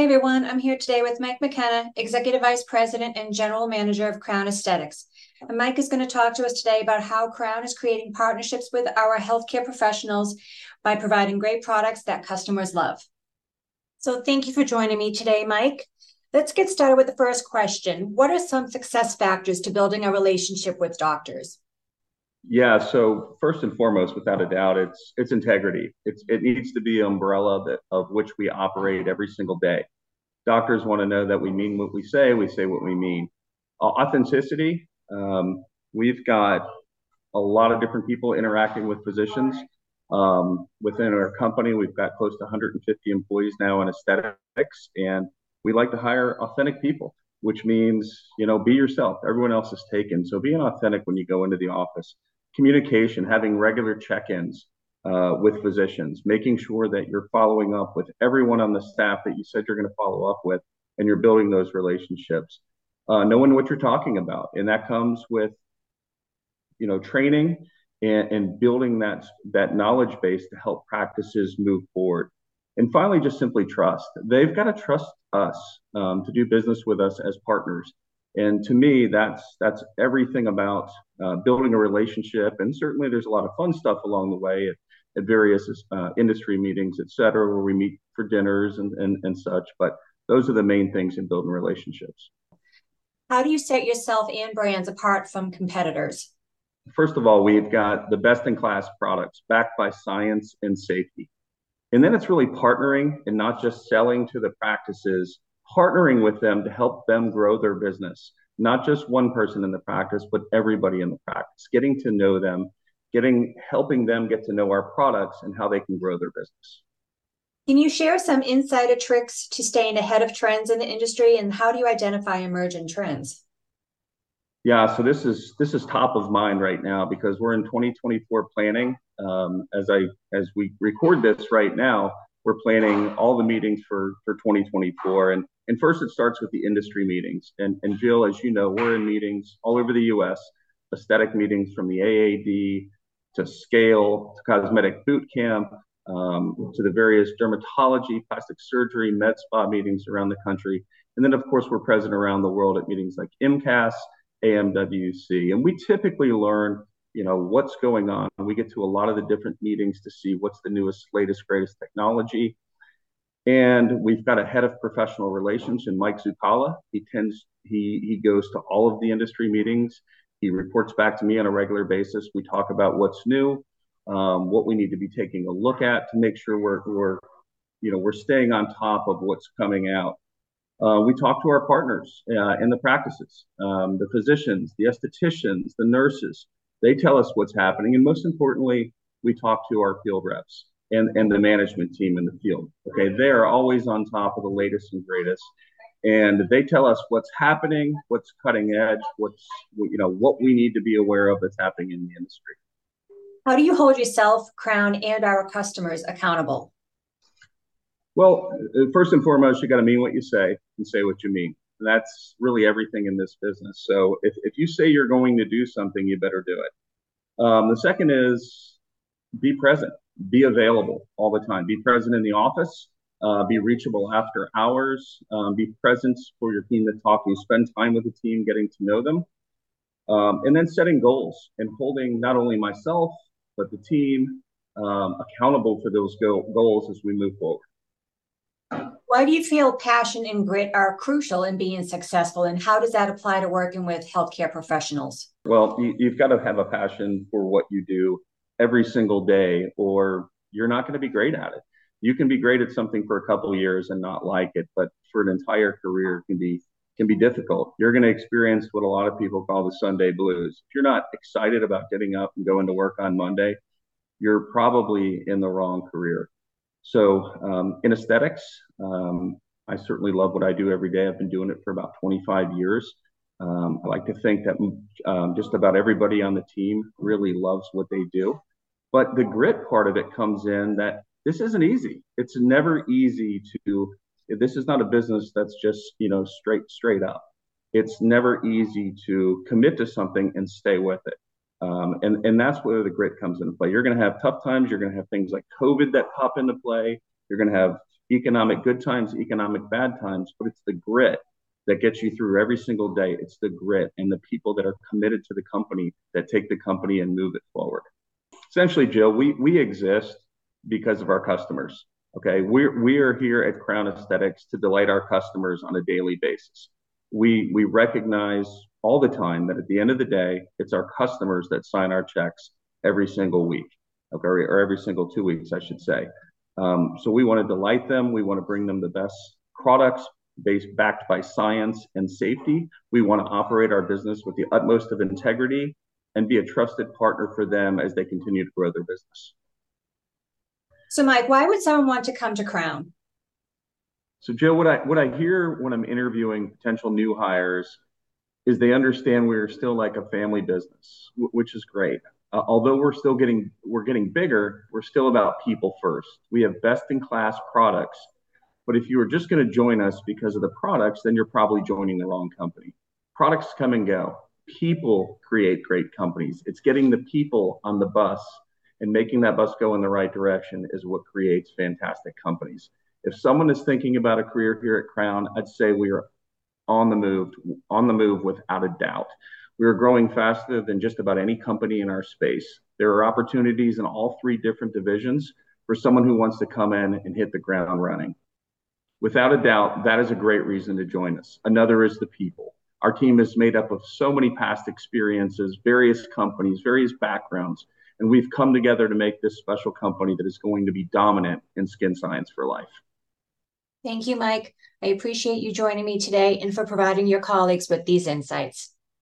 Hi, everyone. I'm here today with Mike McKenna, Executive Vice President and General Manager of Crown Aesthetics. And Mike is going to talk to us today about how Crown is creating partnerships with our healthcare professionals by providing great products that customers love. So, thank you for joining me today, Mike. Let's get started with the first question. What are some success factors to building a relationship with doctors? Yeah, so first and foremost, without a doubt, it's it's integrity. It's it needs to be an umbrella that of which we operate every single day. Doctors want to know that we mean what we say, we say what we mean. Authenticity. Um, we've got a lot of different people interacting with physicians. Um, within our company, we've got close to 150 employees now in aesthetics, and we like to hire authentic people, which means you know be yourself. Everyone else is taken, so being authentic when you go into the office communication, having regular check-ins uh, with physicians, making sure that you're following up with everyone on the staff that you said you're going to follow up with, and you're building those relationships. Uh, knowing what you're talking about, and that comes with, you know, training and, and building that that knowledge base to help practices move forward. And finally, just simply trust. They've got to trust us um, to do business with us as partners. And to me, that's that's everything about uh, building a relationship. And certainly, there's a lot of fun stuff along the way at, at various uh, industry meetings, et cetera, where we meet for dinners and, and and such. But those are the main things in building relationships. How do you set yourself and brands apart from competitors? First of all, we've got the best in class products backed by science and safety. And then it's really partnering and not just selling to the practices partnering with them to help them grow their business, not just one person in the practice, but everybody in the practice, getting to know them, getting helping them get to know our products and how they can grow their business. Can you share some insider tricks to staying ahead of trends in the industry and how do you identify emerging trends? Yeah, so this is this is top of mind right now because we're in 2024 planning. Um, as I as we record this right now, we're planning all the meetings for for 2024, and and first, it starts with the industry meetings. And, and Jill, as you know, we're in meetings all over the US, aesthetic meetings from the AAD to scale to cosmetic boot camp um, to the various dermatology, plastic surgery, med spa meetings around the country. And then, of course, we're present around the world at meetings like IMCAS, AMWC. And we typically learn, you know, what's going on. We get to a lot of the different meetings to see what's the newest, latest, greatest technology. And we've got a head of professional relations in Mike Zukala. He tends he he goes to all of the industry meetings. He reports back to me on a regular basis. We talk about what's new, um, what we need to be taking a look at to make sure we're we're you know we're staying on top of what's coming out. Uh, we talk to our partners uh, in the practices, um, the physicians, the estheticians, the nurses. They tell us what's happening, and most importantly, we talk to our field reps and, and the management team in the field. Okay, they are always on top of the latest and greatest, and they tell us what's happening, what's cutting edge, what's you know what we need to be aware of that's happening in the industry. How do you hold yourself, Crown, and our customers accountable? Well, uh, first and foremost, you got to mean what you say and say what you mean. And that's really everything in this business. So if, if you say you're going to do something, you better do it. Um, the second is be present be available all the time. Be present in the office. Uh, be reachable after hours. Um, be present for your team to talk to you. Spend time with the team, getting to know them, um, and then setting goals and holding not only myself but the team um, accountable for those go- goals as we move forward. Why do you feel passion and grit are crucial in being successful, and how does that apply to working with healthcare professionals? Well, you, you've got to have a passion for what you do every single day, or you're not going to be great at it. You can be great at something for a couple years and not like it, but for an entire career can be can be difficult. You're going to experience what a lot of people call the Sunday blues. If you're not excited about getting up and going to work on Monday, you're probably in the wrong career. So um, in aesthetics, um, I certainly love what I do every day. I've been doing it for about 25 years. Um, I like to think that um, just about everybody on the team really loves what they do. But the grit part of it comes in that this isn't easy. It's never easy to. This is not a business that's just you know straight straight up. It's never easy to commit to something and stay with it. Um, and and that's where the grit comes into play. You're going to have tough times. You're going to have things like COVID that pop into play. You're going to have economic good times, economic bad times, but it's the grit that gets you through every single day. It's the grit and the people that are committed to the company that take the company and move it forward. Essentially, Jill, we we exist because of our customers. Okay, we're we are here at Crown Aesthetics to delight our customers on a daily basis. We we recognize all the time that at the end of the day, it's our customers that sign our checks every single week, okay, or every single two weeks, I should say. Um, so we want to delight them. We want to bring them the best products based backed by science and safety. We want to operate our business with the utmost of integrity and be a trusted partner for them as they continue to grow their business. So, Mike, why would someone want to come to Crown? So, Joe, what I what I hear when I'm interviewing potential new hires is they understand we're still like a family business, which is great. Uh, although we're still getting we're getting bigger, we're still about people first. We have best in class products, but if you are just going to join us because of the products, then you're probably joining the wrong company. Products come and go. People create great companies. It's getting the people on the bus and making that bus go in the right direction is what creates fantastic companies. If someone is thinking about a career here at Crown, I'd say we are on the move, on the move without a doubt. We are growing faster than just about any company in our space. There are opportunities in all three different divisions for someone who wants to come in and hit the ground running. Without a doubt, that is a great reason to join us. Another is the people. Our team is made up of so many past experiences, various companies, various backgrounds, and we've come together to make this special company that is going to be dominant in skin science for life. Thank you, Mike. I appreciate you joining me today and for providing your colleagues with these insights.